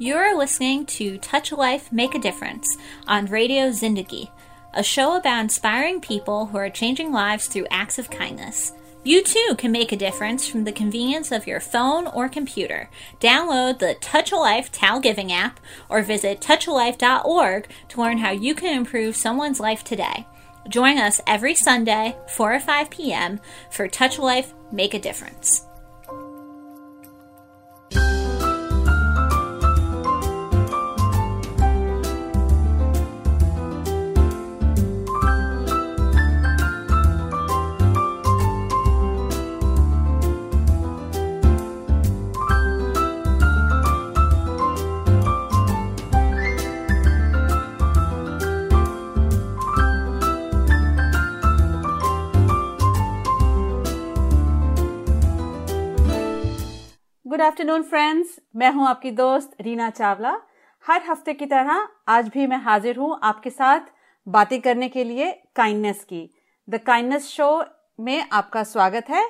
You're listening to Touch a Life, Make a Difference on Radio Zindagi, a show about inspiring people who are changing lives through acts of kindness. You too can make a difference from the convenience of your phone or computer. Download the Touch a Life TALGiving app or visit touchalife.org to learn how you can improve someone's life today. Join us every Sunday, 4 or 5 p.m. for Touch a Life, Make a Difference. Good afternoon friends मैं हूँ आपकी दोस्त रीना चावला। हर हफ़्ते की तरह आज भी मैं हाजिर हूँ आपके साथ बातें करने के लिए काइंडनेस की। द काइंडनेस शो में आपका स्वागत है।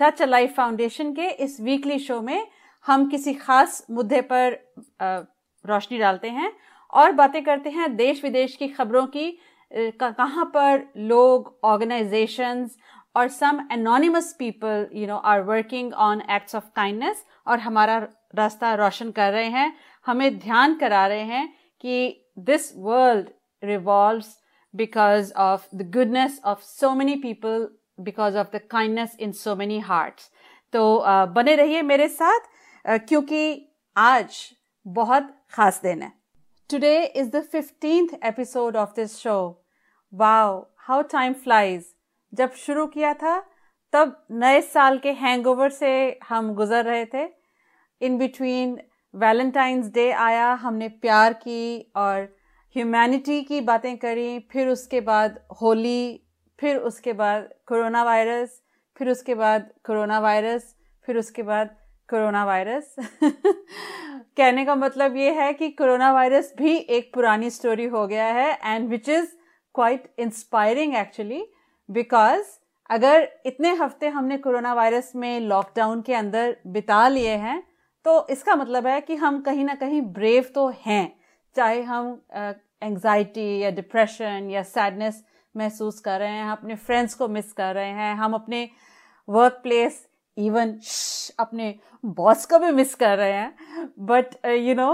टच लाइफ फाउंडेशन के इस वीकली शो में हम किसी खास मुद्दे पर रोशनी डालते हैं और बातें करते हैं देश विदेश की खबरों की कहाँ पर लोग ऑर्गेनाइजेशंस और some anonymous people you know are working on acts of kindness और हमारा रास्ता रोशन कर रहे हैं, हमें ध्यान करा रहे हैं कि this world revolve because of the goodness of so many people because of the kindness in so many hearts तो बने रहिए मेरे साथ क्योंकि आज बहुत खास दिन है। Today is the fifteenth episode of this show wow how time flies जब शुरू किया था तब नए साल के हैंगओवर से हम गुजर रहे थे। इन बिटवीन वैलेंटाइंस डे आया, हमने प्यार की और ह्यूमैनिटी की बातें करी, फिर उसके बाद होली, फिर उसके बाद कोरोना वायरस फिर उसके बाद कोरोना वायरस फिर उसके बाद कोरोना वायरस कहने का मतलब ये है कि कोरोना वायरस भी एक पुरानी स्टोरी हो गया है and which is quite inspiring actually because अगर इतने हफ़्ते हमने कोरोना वायरस में लॉकडाउन के अंदर बिता लिए हैं तो इसका मतलब है कि हम कहीं ना कहीं ब्रेव तो हैं चाहे हम एंजाइटी या डिप्रेशन या सैडनेस महसूस कर रहे हैं अपने फ्रेंड्स को मिस कर रहे हैं हम अपने वर्क प्लेस इवन अपने बॉस को भी मिस कर रहे हैं। बट यू नो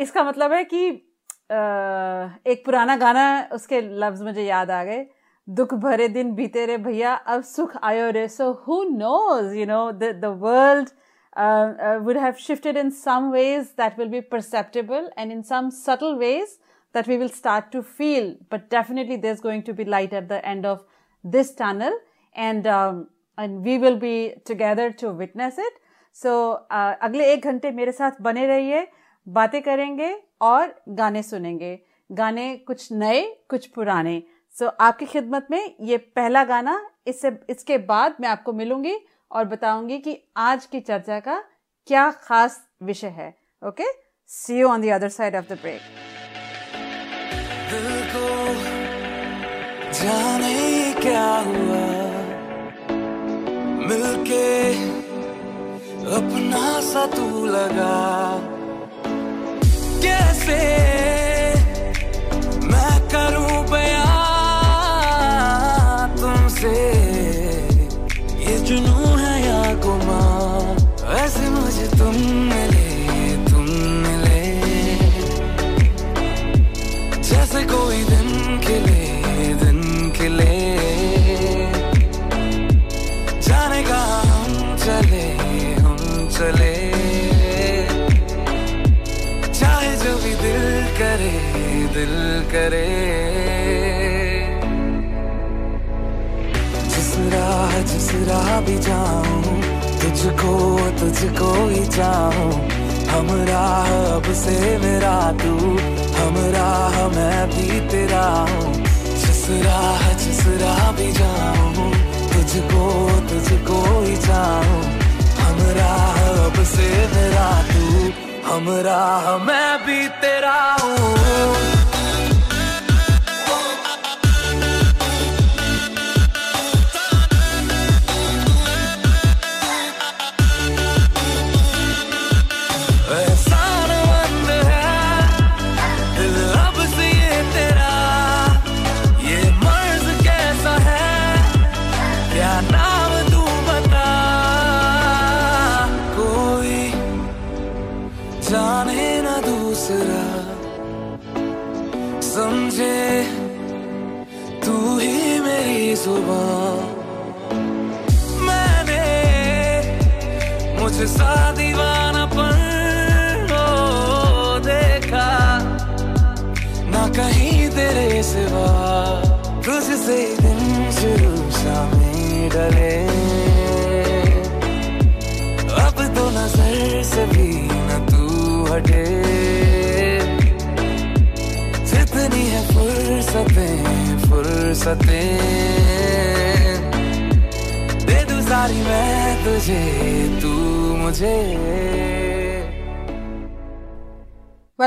इसका मतलब है कि uh, एक पुराना गाना उसके लफ्ज़ मुझे याद आ गए। दुख भरे दिन बीते रे भैया अब सुख आयो रे so who knows you know the the world would have shifted in some ways that will be perceptible and in some subtle ways that we will start to feel but definitely there's going to be light at the end of this tunnel and um, and we will be together to witness it so uh, अगले एक घंटे मेरे साथ बने रहिए बातें करेंगे और गाने सुनेंगे गाने कुछ नए कुछ पुराने सो so, आपकी खिदमत में ये पहला गाना इससे इसके बाद मैं आपको मिलूँगी और बताऊँगी कि आज की चर्चा का क्या खास विषय है। Okay see you on the other side of the break जाने क्या हुआ? मिलके अपना सा तू लगा। कैसे राह भी जाऊँ, तुझको तुझको ही चाहूँ। हम राह अब से मेरा तू हम राह मैं भी तेरा हूँ। जिस राह जिस राह भी जाऊँ, तुझको तुझको ही चाहूँ। हम राह अब से मेरा तू हम राह मैं भी तेरा हूँ।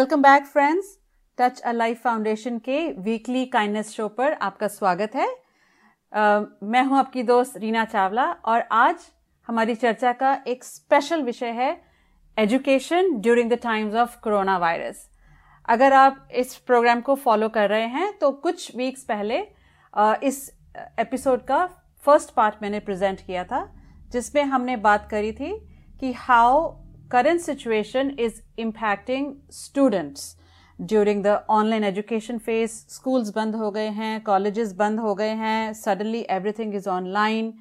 Welcome back friends Touch a Life Foundation के वीकली काइंडनेस शो पर आपका स्वागत है। uh, मैं हूँ आपकी दोस्त रीना चावला और आज हमारी चर्चा का एक स्पेशल विषय है education during the times of coronavirus अगर आप इस प्रोग्राम को फॉलो कर रहे हैं तो कुछ वीक्स पहले uh, इस एपिसोड का फ़र्स्ट पार्ट मैंने प्रेजेंट किया था जिसमें हमने बात करी थी कि how current situation is impacting students. During the online education phase schools बंद हो गए हैं कॉलेजेस बंद हो गए हैं सडनली एवरीथिंग इज़ ऑनलाइन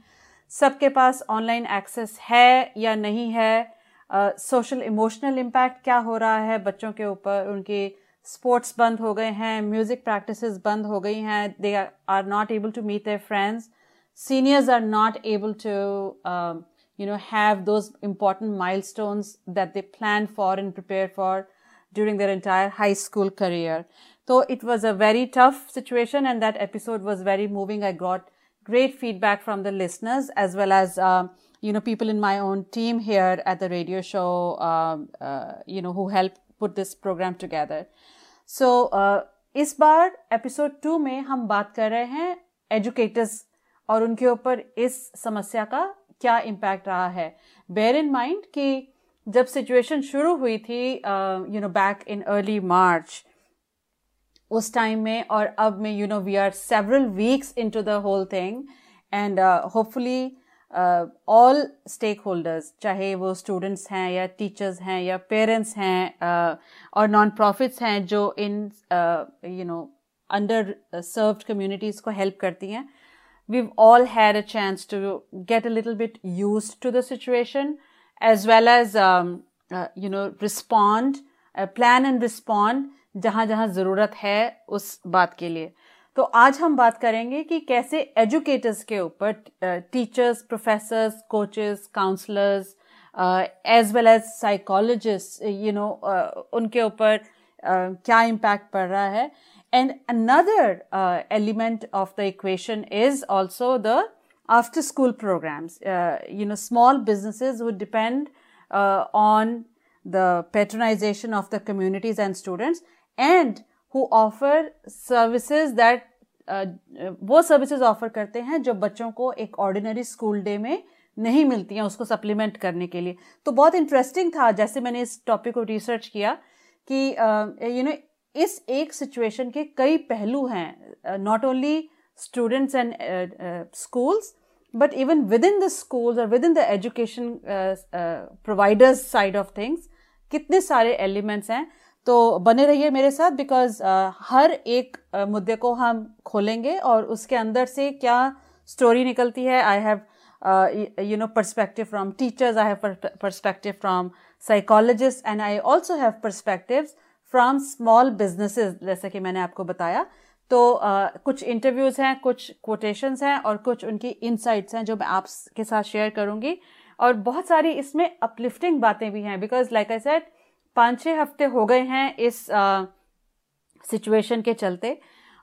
सबके पास ऑनलाइन एक्सेस है या नहीं है? सोशल इमोशनल इम्पैक्ट क्या हो रहा है? बच्चों के ऊपर उनके स्पोर्ट्स बंद हो गए हैं म्यूज़िक प्रैक्टिसेस बंद हो गई हैं they are not able to meet their friends seniors are not able to um, you know have those important milestones that they plan for and prepare for during their entire high school career so it was a very tough situation and that episode was very moving i got great feedback from the listeners as well as um, you know people in my own team here at the radio show um, uh, you know who helped put this program together so uh, इस बार episode to में हम बात कर रहे हैं educators और उनके ऊपर इस समस्या का क्या इम्पैक्ट रहा है? बेयर इन माइंड कि जब सिचुएशन शुरू हुई थी you know back in early March उस टाइम में और अब में you know we are several weeks into the whole thing and hopefully all stakeholders चाहे वो स्टूडेंट्स हैं या टीचर्स हैं या पेरेंट्स हैं और नॉन प्रॉफिट्स हैं जो in you know underserved communities को हेल्प करती हैं we've all had a chance to get a little bit used to the situation as well as um, uh, you know respond uh, plan and respond जहाँ जहाँ ज़रूरत है उस बात के लिए तो आज हम बात करेंगे कि कैसे एजुकेटर्स के ऊपर teachers professors coaches counsellors as well as psychologist you know उनके ऊपर uh, क्या इम्पैक्ट पड़ रहा है And another uh, element of the equation is also the after school programs. Uh, you know, small businesses would depend uh, on the patronization of the communities and students and who offer services that वो services offer करते हैं जो बच्चों को एक ordinary school day में नहीं मिलती हैं उसको सप्लीमेंट करने के लिए तो बहुत इंटरेस्टिंग था जैसे मैंने इस टॉपिक को रिसर्च किया कि यू नो इस एक सिचुएशन के कई पहलू हैं not only students and schools but even within the schools और within the education providers side of things कितने सारे एलिमेंट्स हैं। तो बने रहिए मेरे साथ बिकॉज़ uh, हर एक uh, मुद्दे को हम खोलेंगे और उसके अंदर से क्या स्टोरी निकलती है। I have you know perspective from teachers I have perspective from psychologist and I also have perspectives from small businesses जैसे कि मैंने आपको बताया तो uh, कुछ इंटरव्यूज़ हैं कुछ कोटेशंस हैं और कुछ उनकी इनसाइट्स हैं जो मैं आपके साथ शेयर करूँगी। और बहुत सारी इसमें अपलिफ्टिंग बातें भी हैं बिकॉज़ लाइक आई सेड पाँच छः हफ़्ते हो गए हैं इस सिचुएशन के चलते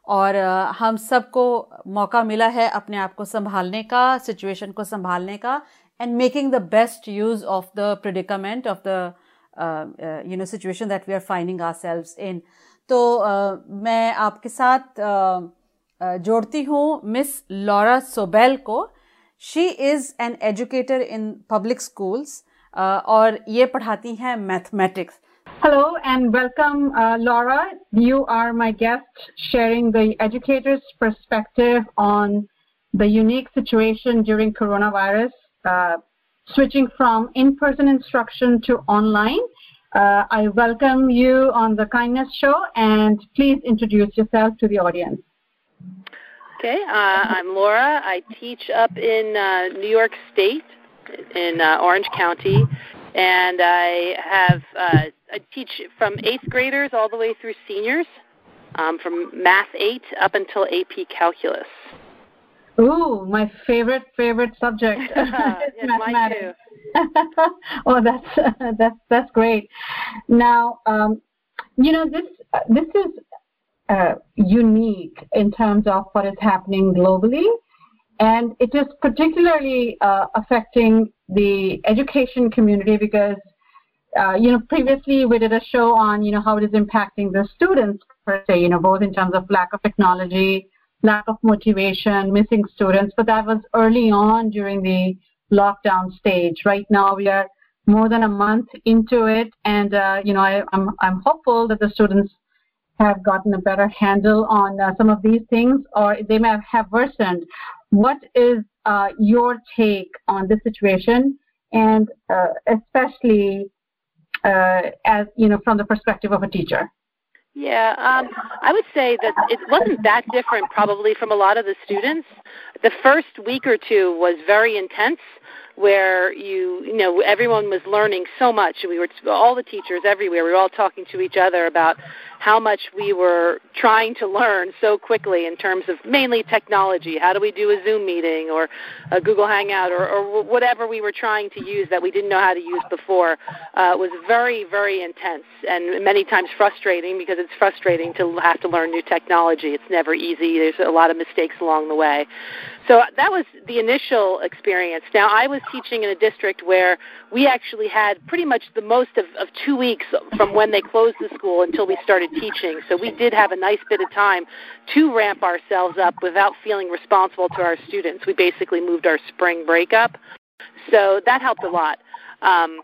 और uh, हम सबको मौका मिला है अपने आप को संभालने का सिचुएशन को संभालने का and making the best use of the predicament of the you know situation that we are finding are सेल्व इन तो uh, मैं आपके साथ uh, uh, जोड़ती हूँ मिस लॉरा सोबेल को she is an educator in public schools और ये पढ़ाती हैं mathematics Hello and welcome, uh, Laura. You are my guest sharing the educator's perspective on the unique situation during coronavirus, uh, switching from in-person instruction to online Uh, I welcome you on the Kindness Show, and please introduce yourself to the audience. Okay, uh, I'm Laura. I teach up in uh, New York State, in uh, Orange County, and I have uh, I teach from eighth graders all the way through seniors, um, from Math 8 up until AP Calculus. Ooh, my favorite favorite subject. yes, mathematics. oh, that's that's that's great. Now, um, you know this this is uh, unique in terms of what is happening globally, and it is particularly uh, affecting the education community because. Uh, you know, previously we did a show on, you know, how it is impacting the students per se, you know, both in terms of lack of technology, lack of motivation, missing students, but that was early on during the lockdown stage. Right now, we are more than a month into it, and uh, you know, I, am I'm, I'm hopeful that the students have gotten a better handle on uh, some of these things, or they may have worsened. What is uh, your take on this situation, and uh, especially uh, as you know, from the perspective of a teacher? Yeah, um, I would say that it wasn't that different probably from a lot of the students. The first week or two was very intense where you you know everyone was learning so much. We were all the teachers everywhere we were all talking to each other about how much we were trying to learn so quickly in terms of mainly technology. How do we do a zoom meeting or a google hangout or, or whatever we were trying to use that we didn't know how to use before uh, was very very intense and many times frustrating because it's frustrating to have to learn new technology. It's never easy. There's a lot of mistakes along the way. So that was the initial experience. Now, I was teaching in a district where we actually had pretty much the most of, of two weeks from when they closed the school until we started teaching. So we did have a nice bit of time to ramp ourselves up without feeling responsible to our students. We basically moved our spring break up. So that helped a lot. Um,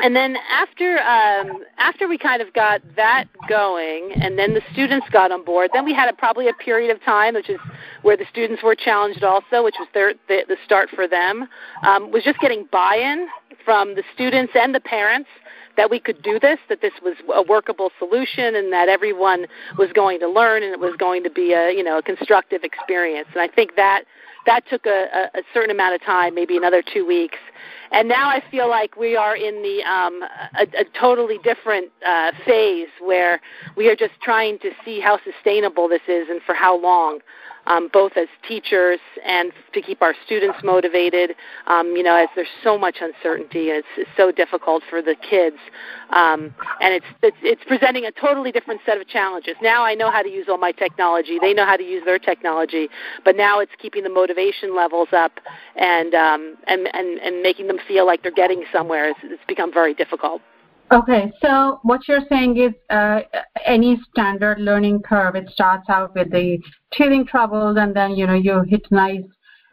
and then after um, after we kind of got that going, and then the students got on board, then we had a, probably a period of time, which is where the students were challenged also, which was their the, the start for them, um, was just getting buy-in from the students and the parents that we could do this, that this was a workable solution, and that everyone was going to learn, and it was going to be a you know a constructive experience. And I think that that took a, a, a certain amount of time, maybe another two weeks. And now I feel like we are in the um, a, a totally different uh, phase where we are just trying to see how sustainable this is and for how long um, both as teachers and to keep our students motivated. Um, you know, as there's so much uncertainty, it's, it's so difficult for the kids, um, and it's, it's it's presenting a totally different set of challenges. Now I know how to use all my technology; they know how to use their technology, but now it's keeping the motivation levels up and um, and and and making them feel like they're getting somewhere. It's, it's become very difficult. Okay, so what you're saying is uh, any standard learning curve, it starts out with the teething troubles, and then you know you hit nice,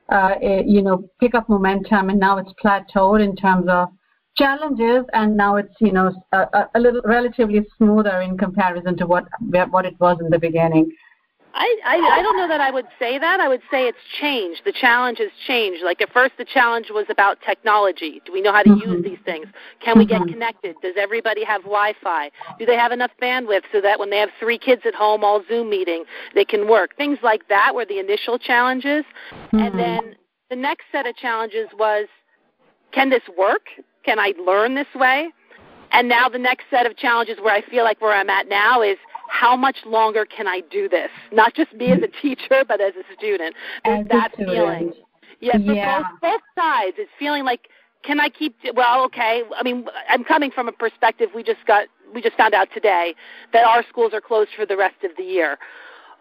uh, you know, pick up momentum, and now it's plateaued in terms of challenges, and now it's you know a, a little relatively smoother in comparison to what what it was in the beginning. I, I I don't know that I would say that. I would say it's changed. The challenge has changed. Like at first, the challenge was about technology. Do we know how to mm-hmm. use these things? Can we mm-hmm. get connected? Does everybody have Wi-Fi? Do they have enough bandwidth so that when they have three kids at home, all Zoom meeting, they can work? Things like that were the initial challenges, mm-hmm. and then the next set of challenges was, can this work? Can I learn this way? And now the next set of challenges where I feel like where I'm at now is how much longer can I do this? Not just me as a teacher, but as a student. There's that student. feeling. Yeah, for yeah. Both, both sides. It's feeling like, can I keep? Well, okay. I mean, I'm coming from a perspective. We just got, we just found out today that our schools are closed for the rest of the year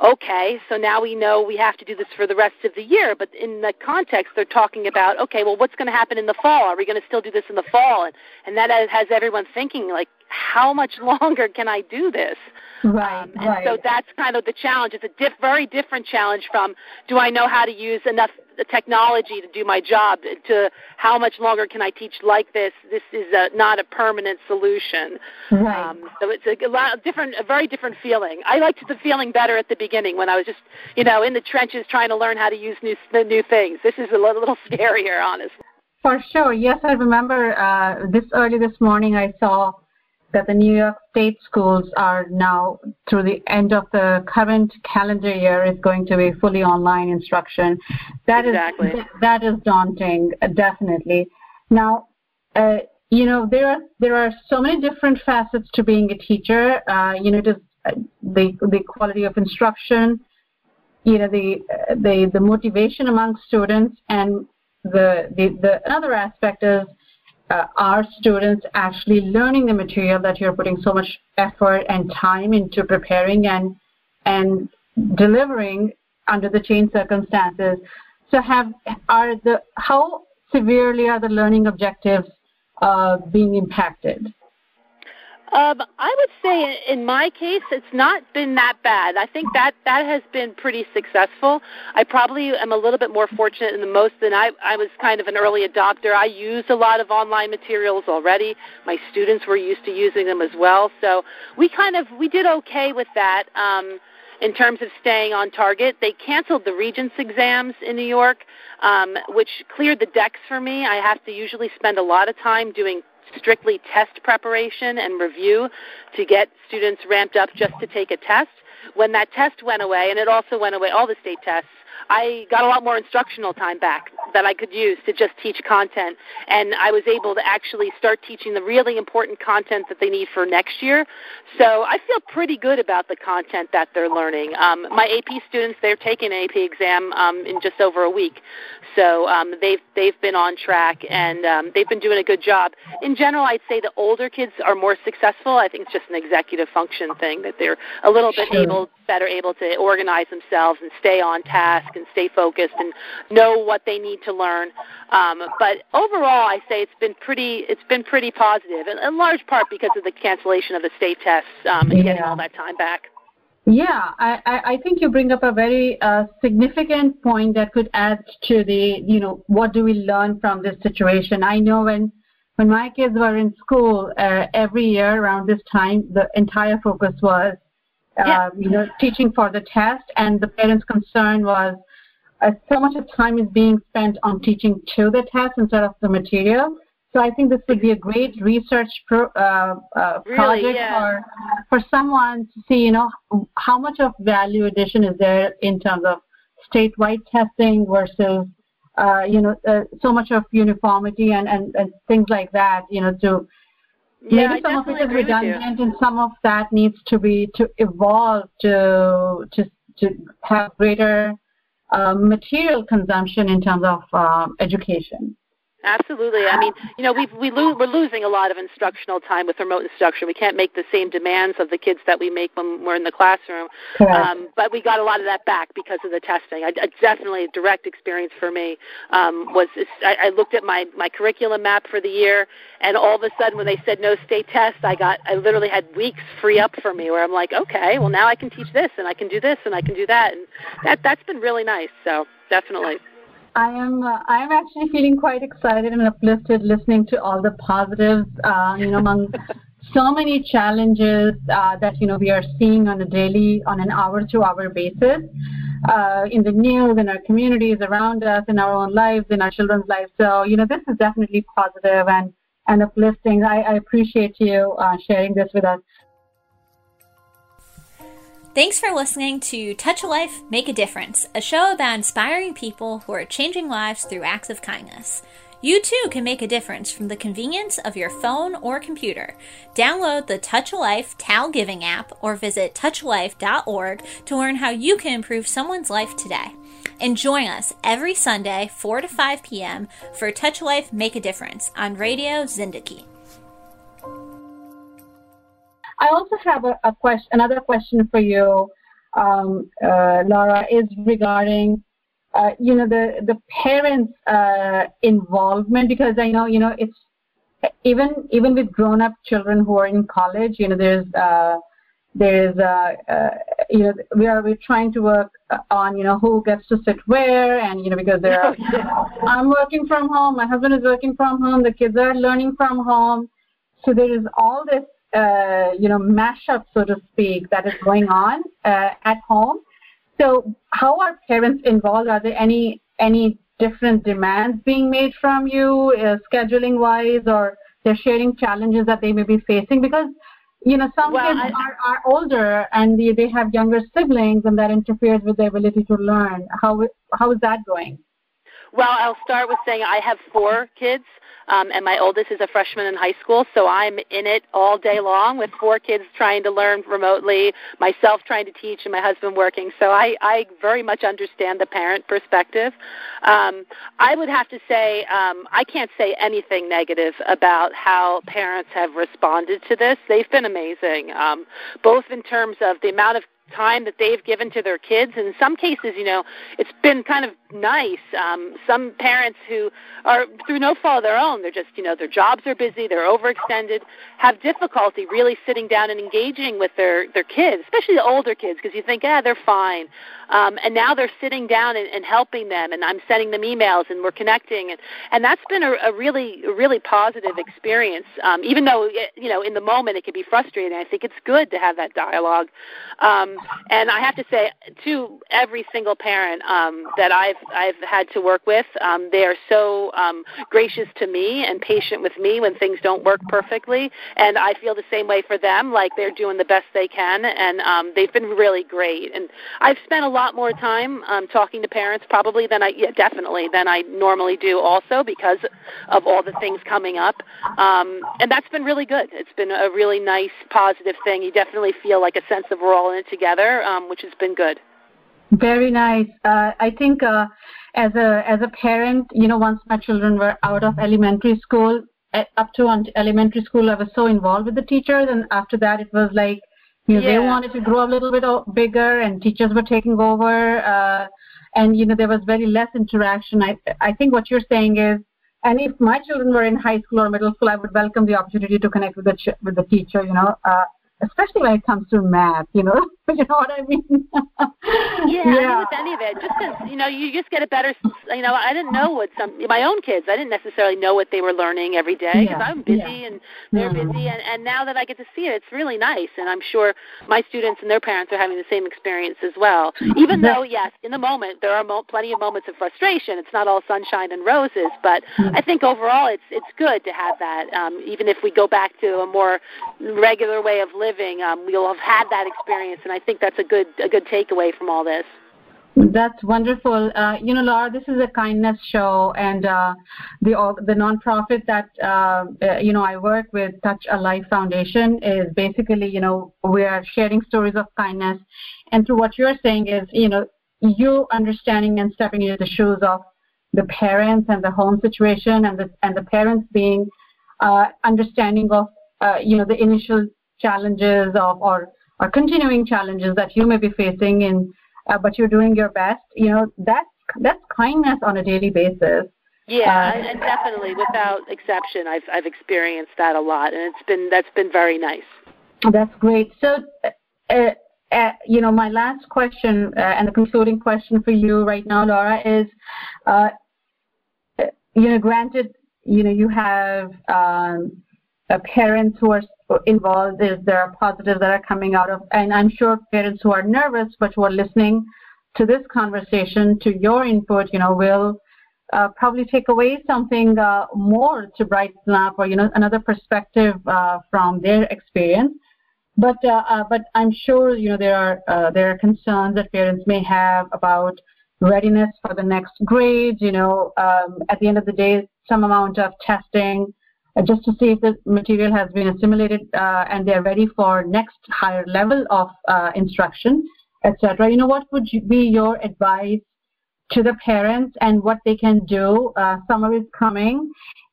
okay, so now we know we have to do this for the rest of the year. But in the context, they're talking about, okay, well, what's going to happen in the fall? Are we going to still do this in the fall? And, and that has everyone thinking, like, how much longer can I do this? Right, um, and right. so that's kind of the challenge. It's a diff- very different challenge from do I know how to use enough technology to do my job to how much longer can I teach like this? This is a, not a permanent solution. Right. Um, so it's a, a lot different, a very different feeling. I liked the feeling better at the beginning when I was just, you know, in the trenches trying to learn how to use new new things. This is a little, little scarier, honestly. For sure. Yes, I remember uh, this early this morning. I saw that the New York State schools are now, through the end of the current calendar year, is going to be fully online instruction. That exactly. is that is daunting, definitely. Now, uh, you know, there are there are so many different facets to being a teacher. Uh, you know, just uh, the the quality of instruction, you know, the the the motivation among students, and the the, the another aspect is uh, are students actually learning the material that you're putting so much effort and time into preparing and and delivering under the changed circumstances. So have are the how severely are the learning objectives uh, being impacted? Um, I would say in my case, it's not been that bad. I think that that has been pretty successful. I probably am a little bit more fortunate than the most than I. I was kind of an early adopter. I used a lot of online materials already. My students were used to using them as well. So we kind of we did okay with that. Um, in terms of staying on target. They canceled the Regents exams in New York, um, which cleared the decks for me. I have to usually spend a lot of time doing strictly test preparation and review to get students ramped up just to take a test. When that test went away, and it also went away, all the state tests, I got a lot more instructional time back that I could use to just teach content. And I was able to actually start teaching the really important content that they need for next year. So I feel pretty good about the content that they're learning. Um, my AP students, they're taking an AP exam um, in just over a week. So um, they've, they've been on track and um, they've been doing a good job. In general, I'd say the older kids are more successful. I think it's just an executive function thing that they're a little bit able, better able to organize themselves and stay on task and stay focused and know what they need to learn. Um, but overall, I say it's been pretty it's been pretty positive, and in large part because of the cancellation of the state tests um, and yeah. getting all that time back. Yeah, I, I think you bring up a very uh, significant point that could add to the, you know, what do we learn from this situation? I know when when my kids were in school, uh, every year around this time, the entire focus was, uh, yeah. you know, teaching for the test, and the parents' concern was uh, so much of time is being spent on teaching to the test instead of the material. So I think this would be a great research pro, uh, uh, really, project yeah. for for someone to see, you know, how much of value addition is there in terms of statewide testing versus, uh, you know, uh, so much of uniformity and, and, and things like that, you know, to yeah, maybe some of it is redundant and some of that needs to be to evolve to to to have greater uh, material consumption in terms of uh, education. Absolutely. I mean, you know, we've, we lo- we're losing a lot of instructional time with remote instruction. We can't make the same demands of the kids that we make when we're in the classroom. Um, but we got a lot of that back because of the testing. I, I definitely a direct experience for me um, was I, I looked at my my curriculum map for the year, and all of a sudden when they said no state test, I got I literally had weeks free up for me where I'm like, okay, well now I can teach this and I can do this and I can do that, and that that's been really nice. So definitely. I am uh, I am actually feeling quite excited and uplifted listening to all the positives. Uh, you know, among so many challenges uh, that you know we are seeing on a daily, on an hour-to-hour basis uh, in the news, in our communities around us, in our own lives, in our children's lives. So you know, this is definitely positive and and uplifting. I, I appreciate you uh, sharing this with us. Thanks for listening to Touch a Life, Make a Difference, a show about inspiring people who are changing lives through acts of kindness. You too can make a difference from the convenience of your phone or computer. Download the Touch a Life TALGiving app or visit touchalife.org to learn how you can improve someone's life today. And join us every Sunday, 4 to 5 p.m., for Touch a Life Make a Difference on Radio Zindagi. I also have a, a question, another question for you, um, uh, Laura, is regarding, uh, you know, the the parents' uh, involvement because I know, you know, it's even even with grown-up children who are in college, you know, there's uh, there's uh, uh, you know we are we're trying to work on you know who gets to sit where and you know because there are I'm working from home, my husband is working from home, the kids are learning from home, so there is all this uh, you know, mashup, so to speak, that is going on uh, at home. So, how are parents involved? Are there any any different demands being made from you, uh, scheduling wise, or they're sharing challenges that they may be facing because you know some Well, kids I- are, are older and they, they have younger siblings and that interferes with their ability to learn how how is that going Well, I'll start with saying I have four kids, um, and my oldest is a freshman in high school, so I'm in it all day long with four kids trying to learn remotely, myself trying to teach, and my husband working. So I, I very much understand the parent perspective. Um, I would have to say um, I can't say anything negative about how parents have responded to this. They've been amazing, um, both in terms of the amount of time that they've given to their kids. In some cases, you know, it's been kind of nice. Um, some parents who are through no fault of their own, they're just, you know, their jobs are busy, they're overextended, have difficulty really sitting down and engaging with their their kids, especially the older kids, because you think, ah, they're fine. Um, and now they're sitting down and, and helping them, and I'm sending them emails, and we're connecting, and and that's been a, a really really positive experience. Um, even though you know in the moment it can be frustrating, I think it's good to have that dialogue. Um, and I have to say, to every single parent um, that I've I've had to work with, um, they are so um, gracious to me and patient with me when things don't work perfectly, and I feel the same way for them. Like they're doing the best they can, and um, they've been really great. And I've spent a lot more time um, talking to parents, probably than I yeah, definitely than I normally do, also because of all the things coming up. Um, and that's been really good. It's been a really nice, positive thing. You definitely feel like a sense of we're all in it together, um, which has been good. Very nice. Uh, I think uh, as a as a parent, you know, once my children were out of elementary school, up to elementary school, I was so involved with the teachers, and after that, it was like, you know, they wanted to grow a little bit bigger, and teachers were taking over, uh, and you know, there was very less interaction. I I think what you're saying is. And if my children were in high school or middle school, I would welcome the opportunity to connect with the ch- with the teacher. You know, uh, especially when it comes to math. You know, you know what I mean? Yeah, I mean, with any of it, just because you know, you just get a better. You know, I didn't know what some my own kids. I didn't necessarily know what they were learning every day because Yeah, I'm busy yeah. and they're Mhm. busy, and and now that I get to see it, it's really nice. And I'm sure my students and their parents are having the same experience as well. Even though, yes, in the moment there are mo- plenty of moments of frustration. It's not all sunshine and roses, but. I think overall it's it's good to have that. Um, even if we go back to a more regular way of living, um, we'll have had that experience, and I think that's a good a good takeaway from all this. That's wonderful. Uh, you know, Laura, this is a kindness show, and uh, the the nonprofit that uh, uh, you know I work with, Touch a Life Foundation, is basically you know we are sharing stories of kindness, and through what you're saying is you know you understanding and stepping into the shoes of the parents and the home situation, and the and the parents being uh, understanding of uh, you know the initial challenges of or or continuing challenges that you may be facing in uh, but you're doing your best. You know, that's that's kindness on a daily basis. Yeah, Uh, and, and definitely, without exception, I've I've experienced that a lot, and it's been that's been very nice. That's great. So, uh, uh, you know, my last question uh, and the concluding question for you right now, Laura, is, uh, uh, you know, granted, you know, you have um, parents who are involved. is there are positives that are coming out of, and I'm sure parents who are nervous but who are listening to this conversation, to your input, you know, will uh, probably take away something uh, more to brighten up, or you know, another perspective uh, from their experience. But uh, uh, but I'm sure you know there are uh, there are concerns that parents may have about readiness for the next grades. You know, um, at the end of the day, some amount of testing just to see if the material has been assimilated uh, and they're ready for next higher level of uh, instruction, etc. You know, what would you- be your advice to the parents and what they can do? Uh, summer is coming,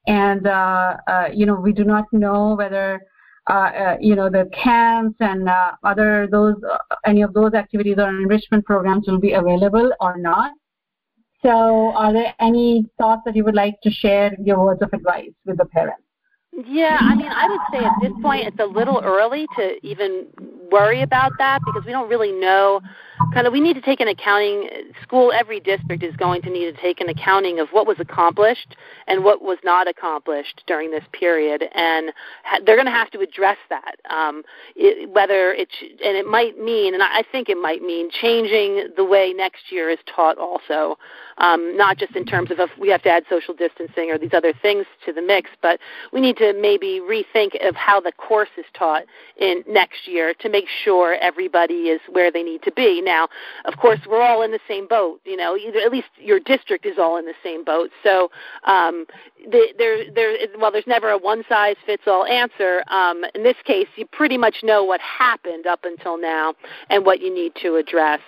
and uh, uh, you know we do not know whether. Uh, uh, you know the camps and uh, other those uh, any of those activities or enrichment programs will be available or not. So, are there any thoughts that you would like to share your words of advice with the parents? Yeah, I mean, I would say at this point it's a little early to even worry about that because we don't really know kind of we need to take an accounting school every district is going to need to take an accounting of what was accomplished and what was not accomplished during this period and ha- they're going to have to address that. Um, it, whether it's and it might mean and I think it might mean changing the way next year is taught also. Um, not just in terms of if we have to add social distancing or these other things to the mix but we need to maybe rethink of how the course is taught in next year to make sure everybody is where they need to be now. Of course, we're all in the same boat. You know, either at least your district is all in the same boat. So um, the, there, there, well, there's never a one size fits all answer. Um, in this case, you pretty much know what happened up until now and what you need to address.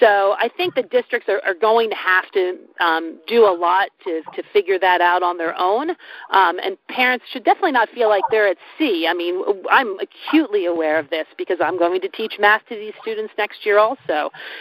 So I think the districts are, are going to have to um, do a lot to to figure that out on their own, um, and parents should definitely not feel like they're at sea. I mean, I'm acutely aware of this because I'm going to teach math to these students next year also,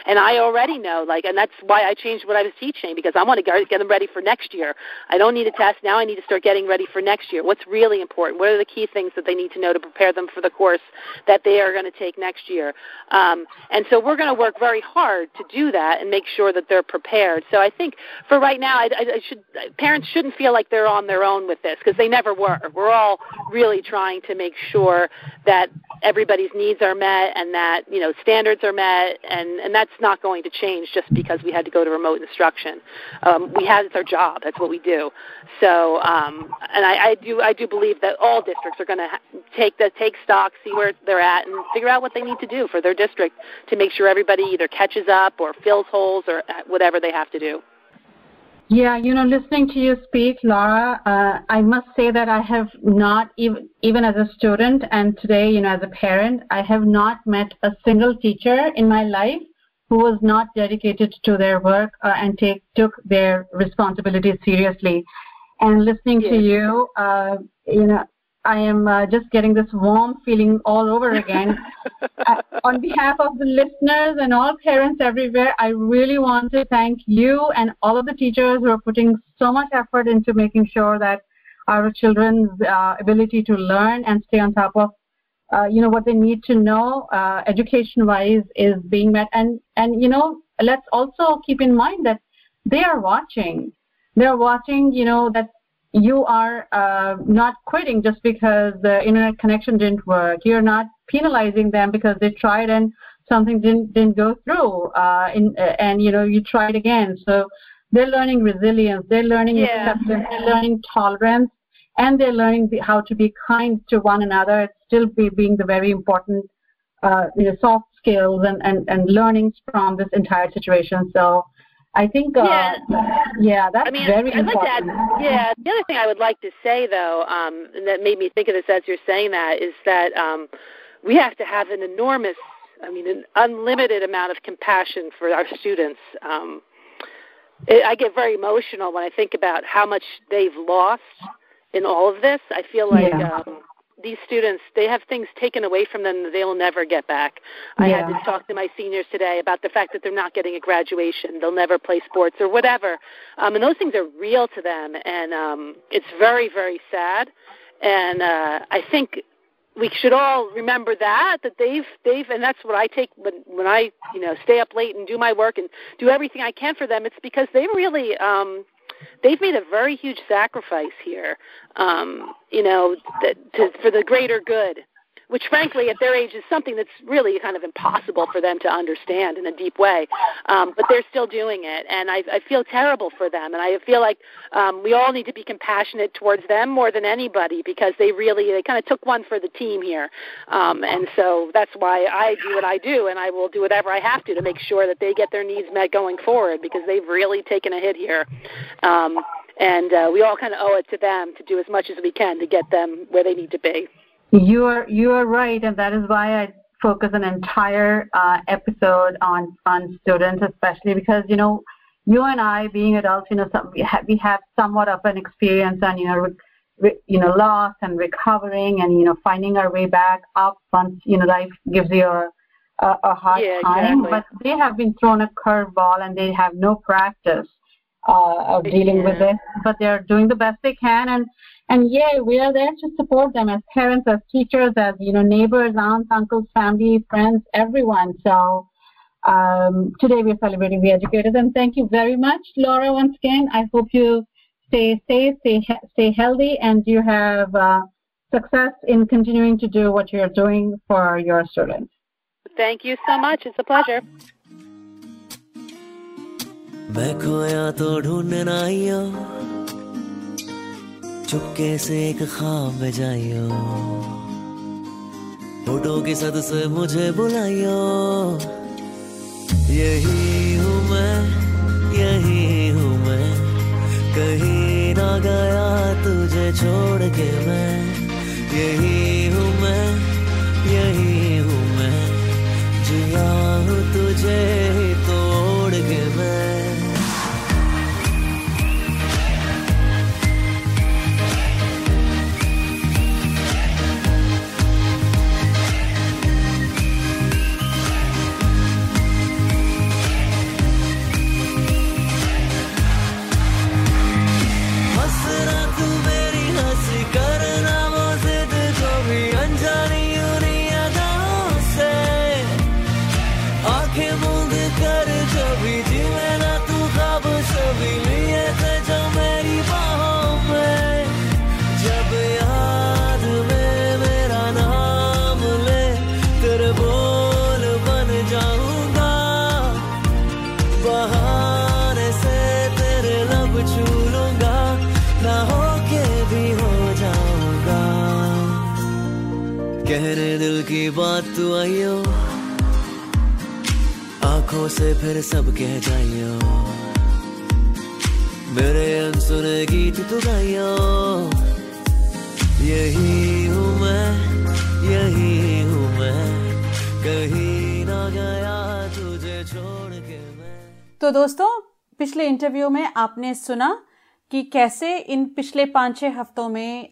and I already know like, and that's why I changed what I was teaching because I want to get them ready for next year. I don't need a test now. I need to start getting ready for next year. What's really important? What are the key things that they need to know to prepare them for the course that they are going to take next year? Um, and so we're going to work very hard to do that and make sure that they're prepared. So I think for right now, I, I should parents shouldn't feel like they're on their own with this because they never were. We're all really trying to make sure that everybody's needs are met and that you know standards are met, and and and that's not going to change just because we had to go to remote instruction. Um, we had it's our job. That's what we do. So um, and I, I do I do believe that all districts are going to ha- take the take stock, see where they're at, and figure out what they need to do for their district to make sure everybody either catches up or fills holes or whatever they have to do. Yeah, you know, listening to you speak, Laura, uh, I must say that I have not even even as a student and today, you know, as a parent, I have not met a single teacher in my life who was not dedicated to their work uh, and take took their responsibilities seriously. And listening yes. to you, uh, you know, I am uh, just getting this warm feeling all over again. uh, on behalf of the listeners and all parents everywhere, I really want to thank you and all of the teachers who are putting so much effort into making sure that our children's uh, ability to learn and stay on top of uh, you know what they need to know uh, education wise is being met and and you know let's also keep in mind that they are watching they're watching you know that you are uh, not quitting just because the internet connection didn't work. You're not penalizing them because they tried and something didn't didn't go through. Uh, in, uh, and you know you tried again. So they're learning resilience. They're learning yeah. acceptance. They're learning tolerance, and they're learning the, how to be kind to one another. It's still be, being the very important uh, you know soft skills and, and and learnings from this entire situation. So I think, uh, yeah, yeah, that's I mean, very I'd important. Like to add, yeah, the other thing I would like to say, though, um, that made me think of this as you're saying that, is that um, we have to have an enormous, I mean, an unlimited amount of compassion for our students. Um, it, I get very emotional when I think about how much they've lost in all of this. I feel like yeah. um, these students they have things taken away from them that they will never get back. Yeah. I had to talk to my seniors today about the fact that they're not getting a graduation, they'll never play sports or whatever, um, and those things are real to them, and um, it's very very sad. And uh, I think we should all remember that that they've they've and that's what I take when when I you know stay up late and do my work and do everything I can for them. It's because they really. um they've made a very huge sacrifice here, um, you know, that, to, for the greater good which frankly at their age is something that's really kind of impossible for them to understand in a deep way. Um, but they're still doing it, and I, I feel terrible for them, and I feel like um, we all need to be compassionate towards them more than anybody because they really they kind of took one for the team here, um, and so that's why I do what I do, and I will do whatever I have to to make sure that they get their needs met going forward because they've really taken a hit here. Um, and uh, we all kind of owe it to them to do as much as we can to get them where they need to be. You are you are right, and that is why I focus an entire uh, episode on on students, especially because you know you and I, being adults, you know, some, we, have, we have somewhat of an experience on you know re, re, you know loss and recovering and you know finding our way back up once you know life gives you a a, a hard yeah, time. Exactly. But they have been thrown a curveball and they have no practice uh, of dealing yeah. with it. But they're doing the best they can and And yeah, we are there to support them as parents, as teachers, as you know, neighbors, aunts, uncles, family, friends, everyone. So um, today we're celebrating the educators, and thank you very much, Laura. Once again, I hope you stay safe, stay stay healthy, and you have uh, success in continuing to do what you're doing for your students. Thank you so much. It's a pleasure. मैं खोया तो ढूंढना आइयो चुपके से एक खाम में जाइयो फ़ोटो के सद से मुझे बुलाइयो। यही हूँ मैं, यही हूँ मैं। कहीं ना गया तुझे छोड़ के मैं। यही हूँ मैं, यही इंटरव्यू में आपने सुना कि कैसे इन पिछले पाँच छः हफ्तों में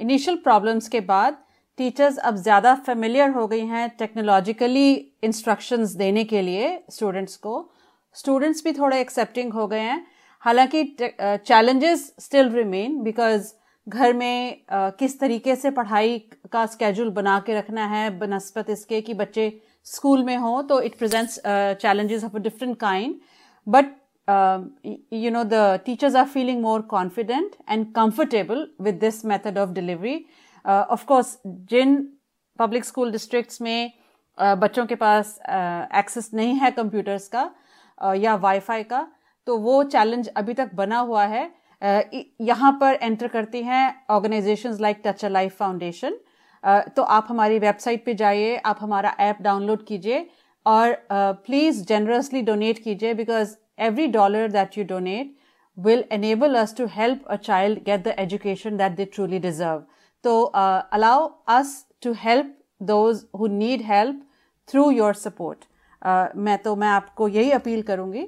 इनिशियल प्रॉब्लम्स के बाद टीचर्स अब ज़्यादा फेमिलियर हो गई हैं टेक्नोलॉजिकली इंस्ट्रक्शंस देने के लिए स्टूडेंट्स को। स्टूडेंट्स भी थोड़े एक्सेप्टिंग हो गए हैं। हालाँकि चैलेंजेस स्टिल रिमेन बिकॉज़ घर में uh, किस तरीके से पढ़ाई का स्केड्यूल बना के रखना है बनस्पत इसके कि बच्चे स्कूल में हो तो it presents challenges of a different kind but um, you know the teachers are feeling more confident and comfortable with this method of delivery. Uh, of course जिन public school districts में uh, बच्चों के पास access uh, नहीं है computers का uh, या wifi का तो वो चैलेंज अभी तक बना हुआ है। Uh, यहाँ पर एंटर करती हैं organisations like Touch a Life Foundation तो आप हमारी वेबसाइट पे जाइए आप हमारा ऐप डाउनलोड कीजिए और प्लीज़ जेनरसली डोनेट कीजिए because every dollar that you donate will enable us to help a child get the education that they truly deserve. So uh, allow us to help those who need help through your support. Uh, मैं तो मैं आपको यही appeal करूँगी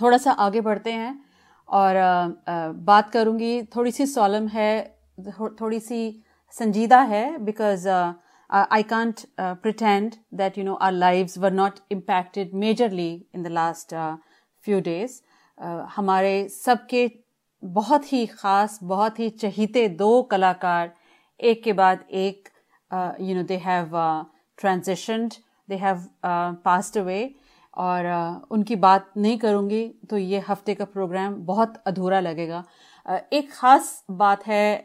थोड़ा सा आगे बढ़ते हैं और uh, uh, बात करूँगी थोड़ी सी सॉलम है थोड़ी सी संजीदा है because uh, I can't uh, pretend that you know our lives were not impacted majorly in the last uh, days हमारे सबके बहुत ही खास बहुत ही चहीते दो कलाकार एक के बाद एक you know they have transitioned they have passed away और uh, उनकी बात नहीं करूँगी तो ये हफ़्ते का प्रोग्राम बहुत अधूरा लगेगा। Uh, एक ख़ास बात है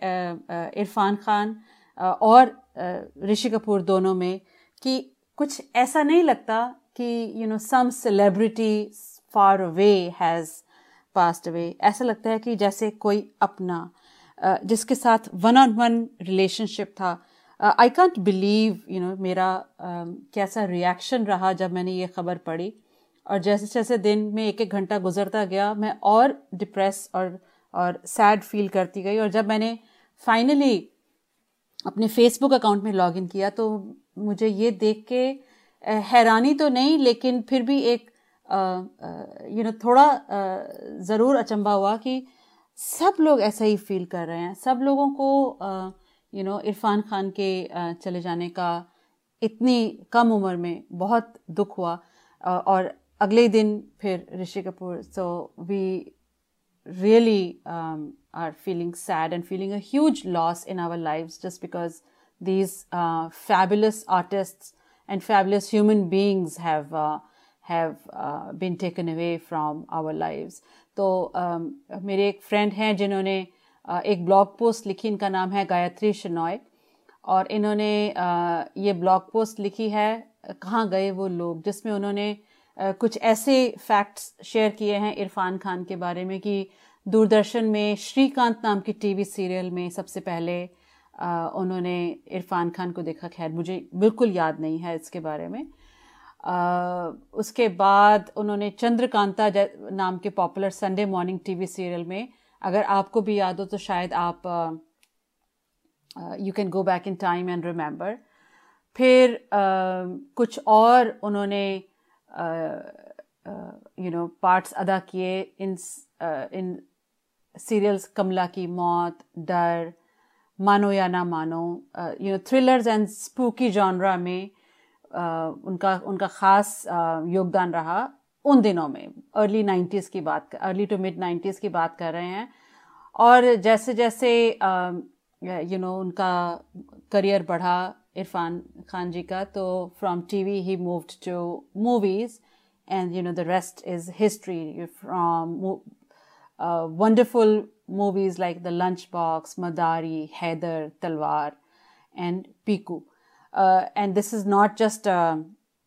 इरफान खान uh, और ऋषि कपूर दोनों में कि कुछ ऐसा नहीं लगता कि you know some celebrity far away has passed away ऐसा लगता है कि जैसे कोई अपना जिसके साथ वन ऑन वन रिलेशनशिप था I can't believe you know मेरा कैसा रिएक्शन रहा जब मैंने ये खबर पढ़ी। और जैसे जैसे दिन में एक एक घंटा गुजरता गया, मैं और डिप्रेस और और सैड फील करती गई। और जब मैंने फाइनली अपने फेसबुक अकाउंट में लॉगिन किया तो मुझे ये देख के हैरानी तो नहीं, लेकिन फिर भी एक यू नो थोड़ा ज़रूर अचंबा हुआ कि सब लोग ऐसा ही फील कर रहे हैं। सब लोगों को यू नो इरफान खान के चले जाने का इतनी कम उम्र में बहुत दुख हुआ। और अगले दिन फिर Rishi Kapoor. So we really are feeling sad and feeling a huge loss in our life just because these fabulous artist and fabulous human beings have have been taken away away our lives. तो um, मेरे एक friend हैं जिन्होंने uh, एक blog post लिखी इनका नाम है गायत्री शनॉय। और इन्होंने uh, ये ब्लॉग पोस्ट लिखी है कहाँ गए वो लोग जिसमें उन्होंने uh, कुछ ऐसे फैक्ट्स शेयर किए हैं इरफान खान के बारे में कि दूरदर्शन में श्रीकांत नाम की टीवी सीरियल में सबसे पहले आ, उन्होंने इरफान खान को देखा। खैर मुझे बिल्कुल याद नहीं है इसके बारे में। उसके बाद उन्होंने चंद्रकांता नाम के popular Sunday morning TV serial में अगर आपको भी याद हो तो शायद आप you can go back in time and remember फिर uh, कुछ और उन्होंने यू नो पार्ट्स अदा किए इन इन सीरियल्स कमला की मौत डर मानो या ना मानो you know thrillers and spooky genre में उनका उनका खास योगदान रहा उन दिनों में। अर्ली नाइन्टीज की बात अर्ली टू मिड नाइन्टीज की बात कर रहे हैं। और जैसे जैसे यू नो उनका करियर बढ़ा इरफान खान जी का तो from T V he moved to movies and you know the rest is history from wonderful movies like the lunch box Madari Haider Talvar and Piku Uh, and this is not just uh,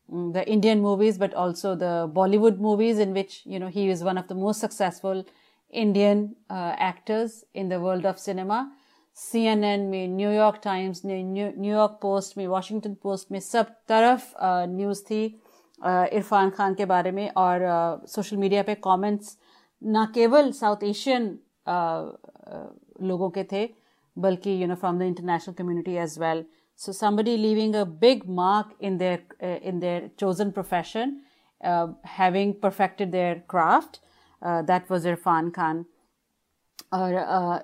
the Indian movies, but also the Bollywood movies, in which you know he is one of the most successful Indian uh, actors in the world of cinema. CNN में new York times में new York post में Washington post में सब तरफ news थी इरफान खान के बारे में और सोशल मीडिया पे कमेंट्स ना केवल साउथ एशियन लोगों के थे बल्कि you know from the international community as well So somebody leaving a big mark in their uh, in their chosen profession uh, having perfected their craft uh, that was Irfan Khan और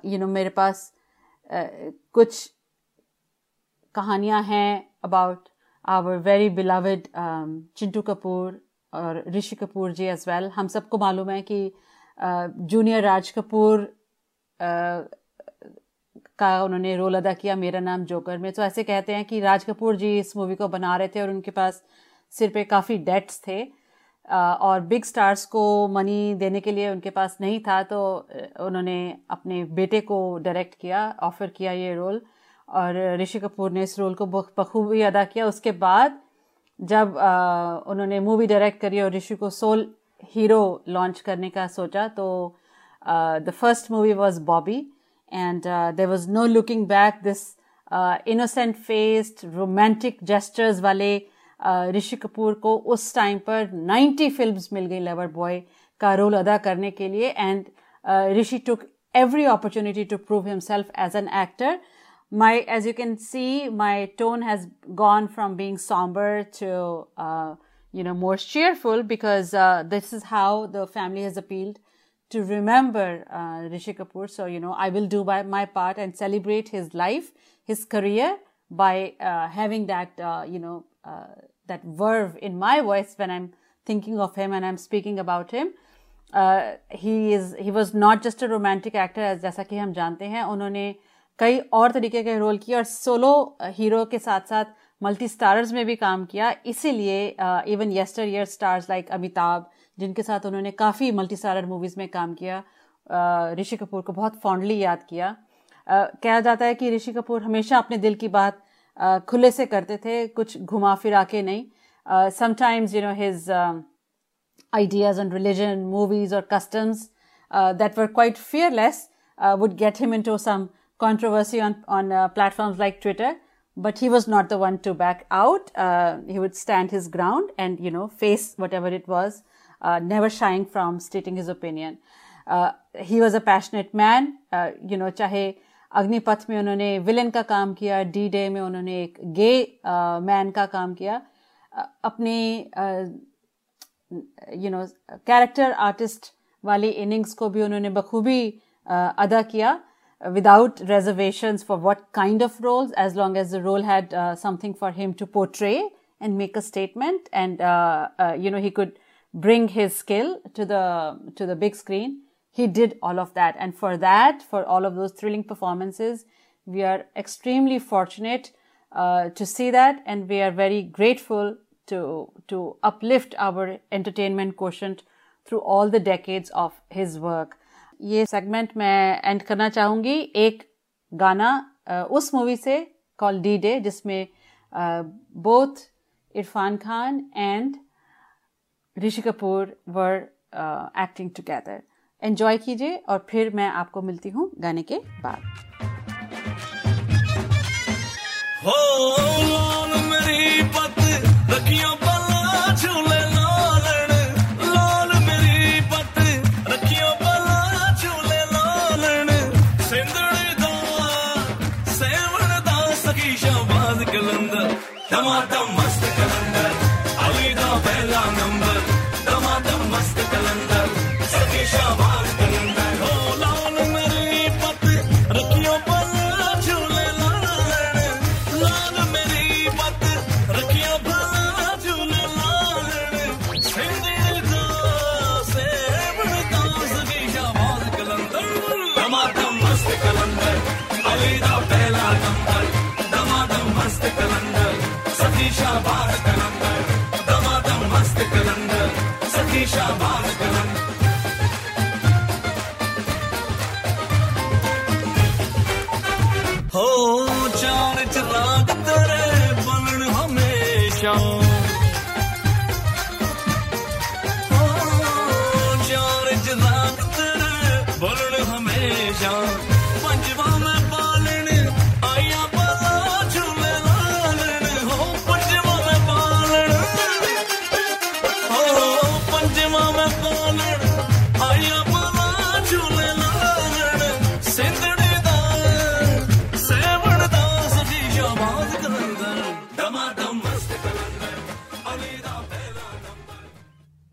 you know मेरे पास कुछ कहानियाँ हैं about our very beloved Chintu Kapoor और Rishi Kapoor ji as well हम सबको मालूम है कि जूनियर राज कपूर का उन्होंने रोल अदा किया, मेरा नाम जोकर में। तो ऐसे कहते हैं कि राज कपूर जी इस मूवी को बना रहे थे और उनके पास सिर पे काफ़ी डेट्स थे। और बिग स्टार्स को मनी देने के लिए उनके पास नहीं था तो उन्होंने अपने बेटे को डायरेक्ट किया ऑफ़र किया ये रोल और ऋषि कपूर ने इस रोल को बखूबी अदा किया। उसके बाद जब उन्होंने मूवी डायरेक्ट करी और ऋषि को सोल हीरो लॉन्च करने का सोचा तो the first movie was Bobby and there was no looking back this innocent faced romantic gestures वाले ऋषि कपूर को उस टाइम पर 90 फिल्म्स मिल गई लवर बॉय का रोल अदा करने के लिए and Rishi took every opportunity to prove himself as an actor. My, as you can see, my tone has gone from being somber to, uh, you know, more cheerful because uh, this is how the family has appealed to remember uh, Rishi Kapoor. So, you know, I will do by my part and celebrate his life, his career by uh, having that, uh, you know, uh, that verve in my voice when I'm thinking of him and I'm speaking about him. Uh, he is he was not just a romantic actor as जैसा कि हम जानते हैं उन्होंने कई और तरीके के रोल किए और सोलो हीरो के साथ साथ मल्टी स्टारर्स में भी काम किया इसीलिए even yesteryear stars like Amitabh जिनके साथ उन्होंने काफ़ी मल्टी स्टारर मूवीज़ में काम किया ऋषि कपूर को बहुत फॉन्डली याद किया। कहा जाता है कि ऋषि कपूर हमेशा अपने दिल की बात खुले से करते थे, कुछ घुमा फिरा के नहीं। Sometimes you know his ideas on religion movies और customs that were quite fearless would get him into some controversy on on platforms like Twitter but he was not the one to back out he would stand his ground and you know face whatever it was never shying from stating his opinion. he was a passionate man. you know, चाहे अग्निपथ में उन्होंने villain का काम किया D day में उन्होंने एक गे man का काम किया अपने यू नो कैरेक्टर आर्टिस्ट वाली इनिंग्स को भी उन्होंने बखूबी अदा किया without reservations for what kind of roles as long as the role had uh, something for him to portray and make a statement and uh, uh, you know he could bring his skill to the to the big screen he did all of that. And for that, for all of those thrilling performances, we are extremely fortunate uh, to see that, and we are very grateful to to uplift our entertainment quotient through all the decades of his work. ये segment मैं and करना चाहूंगी एक गाना उस movie से call D day जिसमें both Irfan Khan and Rishi Kapoor were acting together enjoy कीजिए और फिर मैं आपको मिलती हूँ गाने के बाद. हो, लाल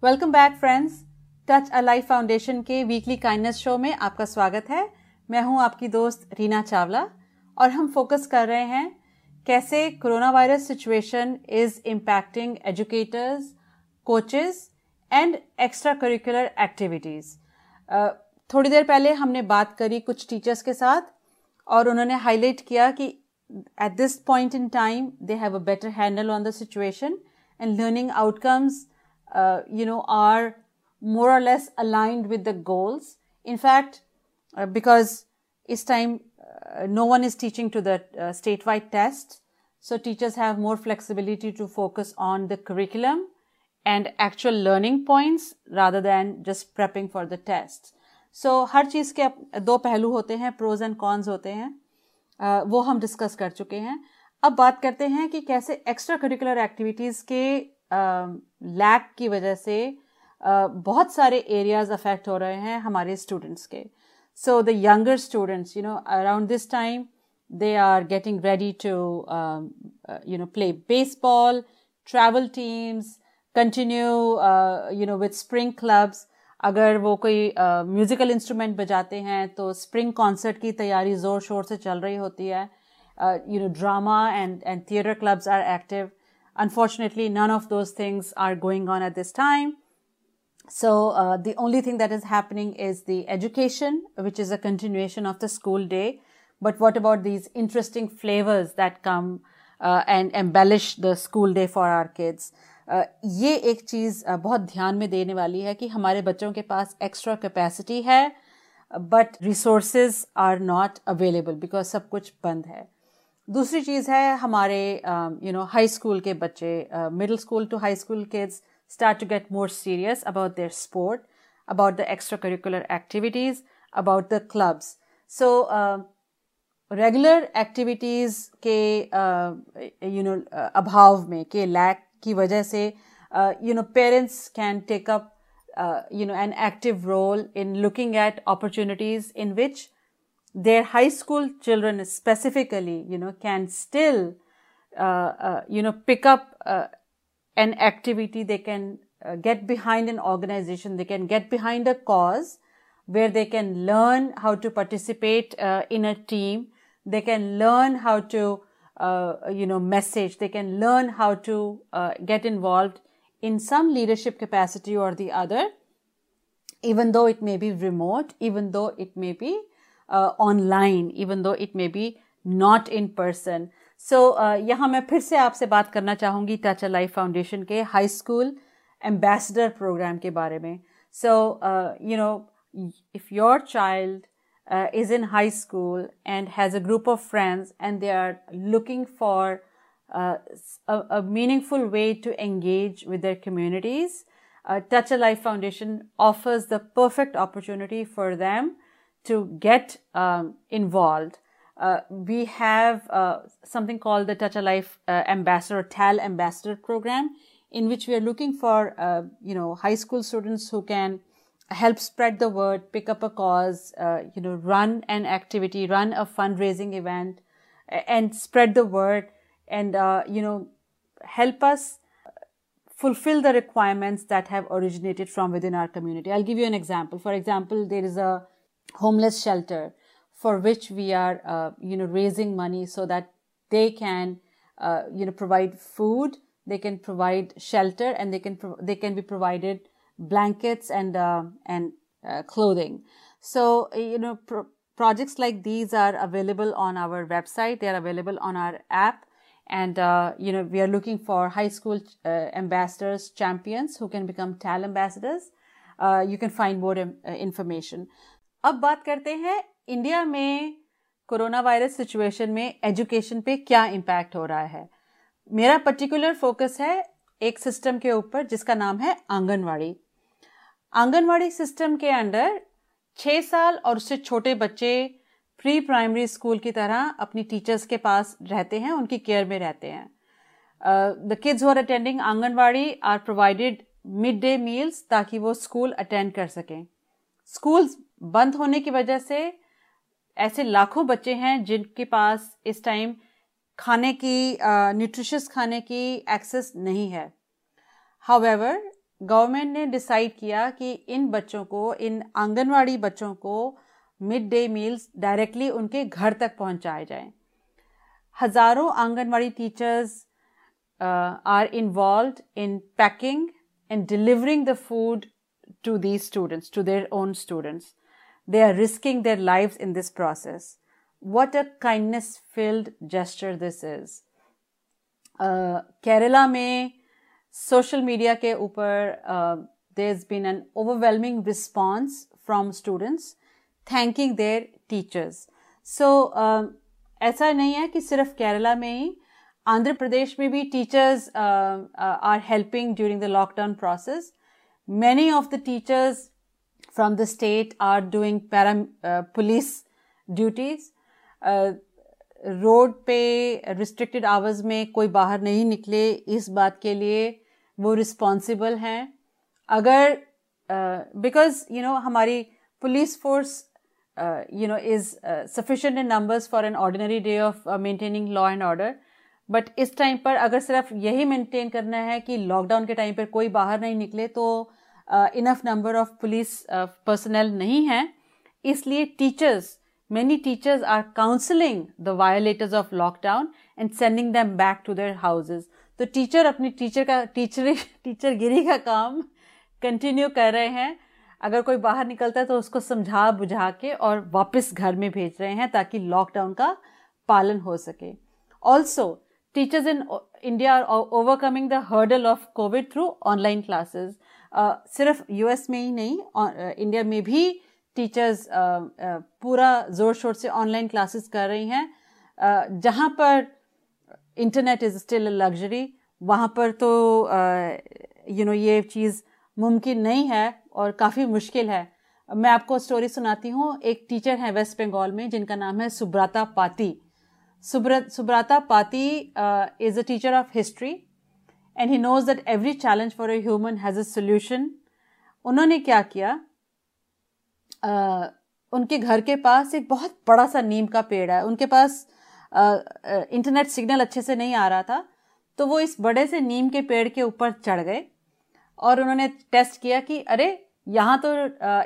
welcome back friends touch a life foundation के वीकली काइंडनेस शो में आपका स्वागत है। मैं हूँ आपकी दोस्त रीना चावला और हम फोकस कर रहे हैं कैसे coronavirus situation is impacting educators coaches and extracurricular activities थोड़ी देर पहले हमने बात करी कुछ टीचर्स के साथ और उन्होंने हाईलाइट किया कि at this point in time they have a better handle on the situation and learning outcomes uh, you know are more or less aligned with the goals in fact uh, because this time uh, no one is teaching to the uh, statewide test so teachers have more flexibility to focus on the curriculum and actual learning points rather than just prepping for the tests so हर चीज के up- दो पहलू होते हैं pros and cons होते हैं अ, वो हम डिस्कस कर चुके हैं अब बात करते हैं कि कैसे एक्स्ट्रा करिकुलर एक्टिविटीज़ के लैक की वजह से बहुत सारे एरियाज़ अफेक्ट हो रहे हैं हमारे स्टूडेंट्स के। So the younger students you know around this time ready to um, uh, you know play baseball travel teams continue uh, you know with spring clubs. अगर वो कोई म्यूजिकल uh, इंस्ट्रूमेंट बजाते हैं तो स्प्रिंग कॉन्सर्ट की तैयारी ज़ोर शोर से चल रही होती है। You know drama and and theatre clubs are active unfortunately none of those things are going on at this time So uh, the only thing that is happening is the education, which is a continuation of the school day. But what about these interesting flavors that come uh, and embellish the school day for our kids? Uh, ये एक चीज uh, बहुत ध्यान में देने वाली है कि हमारे बच्चों के पास एक्स्ट्रा कैपेसिटी है but resources are not available because सब कुछ बंद है दूसरी चीज़ है हमारे यू नो हाई स्कूल के बच्चे middle school to high school kids start to get more serious about their sport about the extracurricular activities about the clubs so regular activities के यू नो अभाव में, के लैक की वजह से you know parents can take up you know an active role in looking at opportunities in which their high school children specifically you know can still uh, uh, you know pick up uh, an activity. They can uh, get behind an organization. They can get behind a cause where they can learn how to participate uh, in a team. They can learn how to uh, you know message. They can learn how to get involved in some leadership capacity or the other even though it may be remote, even though it may be uh, online, even though it may be not in person. So so, uh, यहाँ मैं फिर से आपसे बात करना चाहूँगी touch a life foundation के high school ambassador programme के बारे में so you know if your child is in high school and has a group of friends and they are looking for uh, a, a, meaningful way to engage with their communities, uh, Touch a Life Foundation offers the perfect opportunity for them to get um, involved uh, we have uh, something called the Touch a Life uh, Ambassador, TAL Ambassador Program, in which we are looking for, uh, you know, high school students who can help spread the word, pick up a cause, uh, you know, run an activity, run a fundraising event, and spread the word, and uh, you know, help us fulfill the requirements that have originated from within our community. I'll give you an example. For example, there is a homeless shelter for which we are, uh, you know, raising money so that they can, uh, you know, provide food, they can provide shelter, and they can pro- they can be provided blankets and uh, and uh, clothing. So you know, pro- projects like these are available on our website. They are available on our app. And, uh, you know, we are looking for high school uh, ambassadors, champions who can become TAL ambassadors. you can find more information. अब बात करते हैं India में corona virus situation में education पे क्या impact हो रहा है। मेरा पर्टिकुलर फोकस है एक सिस्टम के ऊपर जिसका नाम है आंगनवाड़ी। आंगनवाड़ी सिस्टम के अंडर छह साल और उससे छोटे बच्चे प्री प्राइमरी स्कूल की तरह अपनी टीचर्स के पास रहते हैं, उनकी केयर में रहते हैं। The kids are attending Anganwadi are provided mid day meals ताकि वो स्कूल अटेंड कर सकें। स्कूल्स बंद होने की वजह से ऐसे लाखों बच्चे हैं जिनके पास इस टाइम खाने की न्यूट्रिशियस खाने की एक्सेस नहीं है। हाउएवर गवर्नमेंट ने डिसाइड किया कि इन बच्चों को, इन आंगनवाड़ी बच्चों को मिड डे मील्स डायरेक्टली उनके घर तक पहुँचाए जाएँ। हज़ारों Anganwadi teachers are involve in packing and delivering the food to the students to their own students They are risking their lives in this process. What a kindness filled gesture this is. Uh, Kerala में social media के ऊपर uh, there's been an overwhelming response from students thanking their teachers. So uh, ऐसा नहीं है कि सिर्फ केरला में ही आंध्र प्रदेश में भी teachers are helping during the lockdown process many of the teachers from the state are doing para uh, police duties. Road पे restricted hours में कोई बाहर नहीं निकले इस बात के लिए वो रिस्पॉन्सिबल हैं। अगर बिकॉज़ यू नो हमारी police force you know is sufficient in numbers for an ordinary day of maintaining law and order but इस टाइम पर अगर सिर्फ़ यही मेंटेन करना है कि लॉकडाउन के टाइम पर कोई बाहर नहीं निकले तो enough number of police personnel नहीं है. इसलिए teachers many teachers are counseling the violators of lockdown and sending them back to their houses. तो टीचर अपनी टीचर का टीचर टीचर गिरी का काम कंटिन्यू कर रहे हैं. अगर कोई बाहर निकलता है तो उसको समझा बुझा के और वापस घर में भेज रहे हैं ताकि लॉकडाउन का पालन हो सके. Also teachers in India are overcoming the hurdle of Covid through online classes सिर्फ़ यूएस में ही नहीं इंडिया में भी टीचर्स पूरा ज़ोर शोर से ऑनलाइन क्लासेस कर रही हैं। जहाँ पर इंटरनेट इज़ स्टिल लग्जरी वहाँ पर तो यू नो ये चीज़ मुमकिन नहीं है और काफ़ी मुश्किल है। मैं आपको स्टोरी सुनाती हूँ। एक टीचर है वेस्ट बंगाल में, जिनका नाम है Subrata Pati. Subrata Pati is a teacher of history and he knows that every challenge for a human has a solution उन्होंने क्या किया? uh, उनके घर के पास एक बहुत बड़ा सा नीम का पेड़ है। उनके पास इंटरनेट uh, सिग्नल अच्छे से नहीं आ रहा था तो वो इस बड़े से नीम के पेड़ के ऊपर चढ़ गए और उन्होंने टेस्ट किया कि अरे यहाँ तो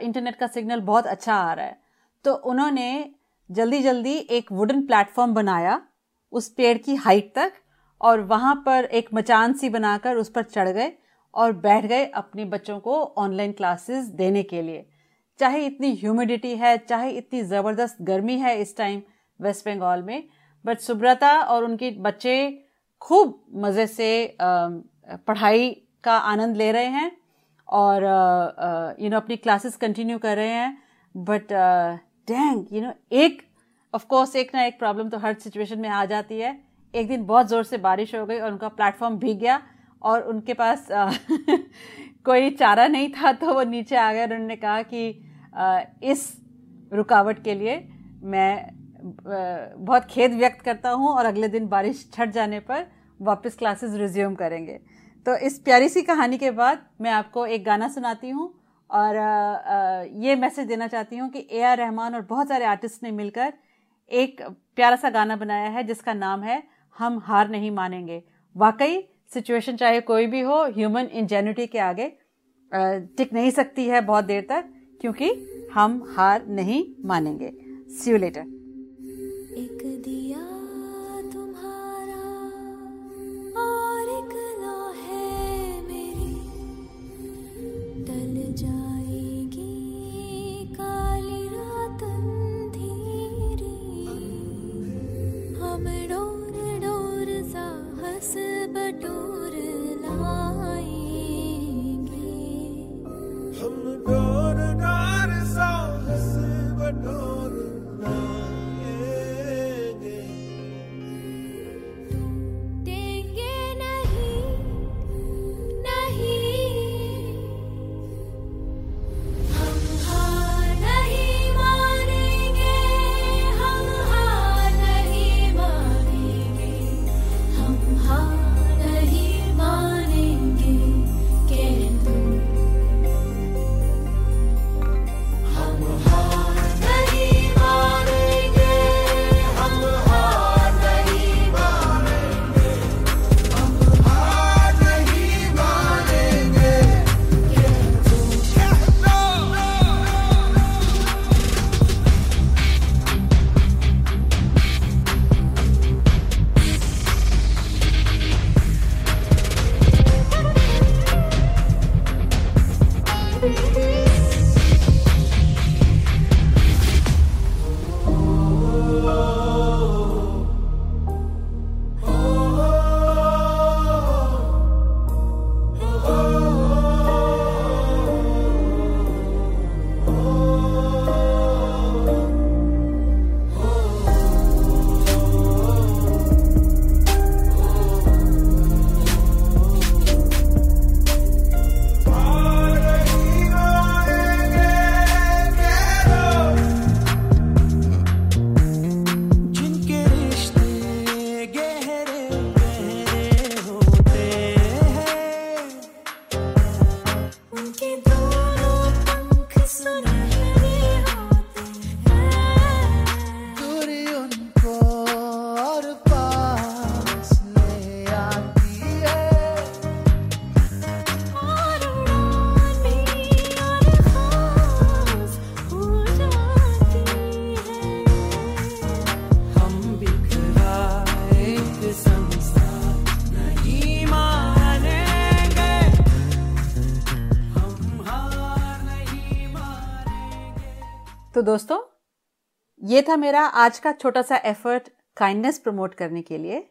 इंटरनेट का सिग्नल बहुत अच्छा आ रहा है। तो उन्होंने जल्दी जल्दी एक वुडन प्लेटफॉर्म बनाया उस पेड़ की हाइट तक और वहाँ पर एक मचान सी बनाकर उस पर चढ़ गए और बैठ गए अपने बच्चों को ऑनलाइन क्लासेस देने के लिए। चाहे इतनी ह्यूमिडिटी है, चाहे इतनी ज़बरदस्त गर्मी है इस टाइम वेस्ट बंगाल में बट सुब्रता और उनके बच्चे खूब मज़े से पढ़ाई का आनंद ले रहे हैं और यू नो अपनी क्लासेस कंटिन्यू कर रहे हैं। बट डैंग यू नो एक ऑफ़ कोर्स एक ना एक प्रॉब्लम तो हर सिचुएशन में आ जाती है। एक दिन बहुत ज़ोर से बारिश हो गई और उनका प्लेटफॉर्म भीग गया और उनके पास कोई चारा नहीं था तो वो नीचे आ गए और उन्होंने कहा कि इस रुकावट के लिए मैं बहुत खेद व्यक्त करता हूँ और अगले दिन बारिश छट जाने पर वापस क्लासेस रिज्यूम करेंगे। तो इस प्यारी सी कहानी के बाद मैं आपको एक गाना सुनाती हूँ और ये मैसेज देना चाहती हूँ कि ए आर रहमान और बहुत सारे आर्टिस्ट ने मिलकर एक प्यारा सा गाना बनाया है जिसका नाम है हम हार नहीं मानेंगे। वाकई सिचुएशन चाहे कोई भी हो ह्यूमन इंजेन्यूटी के आगे टिक नहीं सकती है बहुत देर तक, क्योंकि हम हार नहीं मानेंगे। सी यू लेटर था मेरा आज का छोटा सा एफर्ट काइंडनेस प्रमोट करने के लिए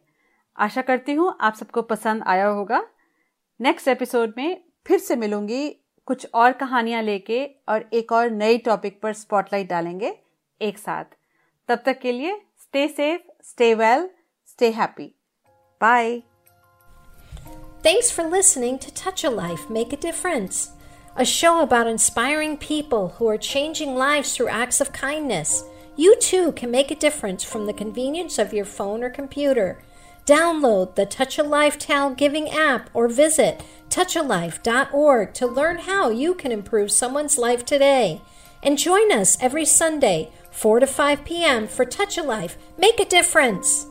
आशा करती हूँ आप सबको पसंद आया होगा नेक्स्ट एपिसोड में फिर से मिलूँगी कुछ और कहानियाँ लेके और एक और नई टॉपिक पर स्पॉटलाइट डालेंगे एक साथ तब तक के लिए stay safe stay well stay happy bye Thanks for listening to Touch a Life, Make a Difference. a show about inspiring people who are changing lives through acts of kindness. You too can make a difference from the convenience of your phone or computer. Download the Touch a Life TALGiving app or visit touchalife.org to learn how you can improve someone's life today. And join us every Sunday, 4 to 5 p.m. for Touch a Life. Make a difference.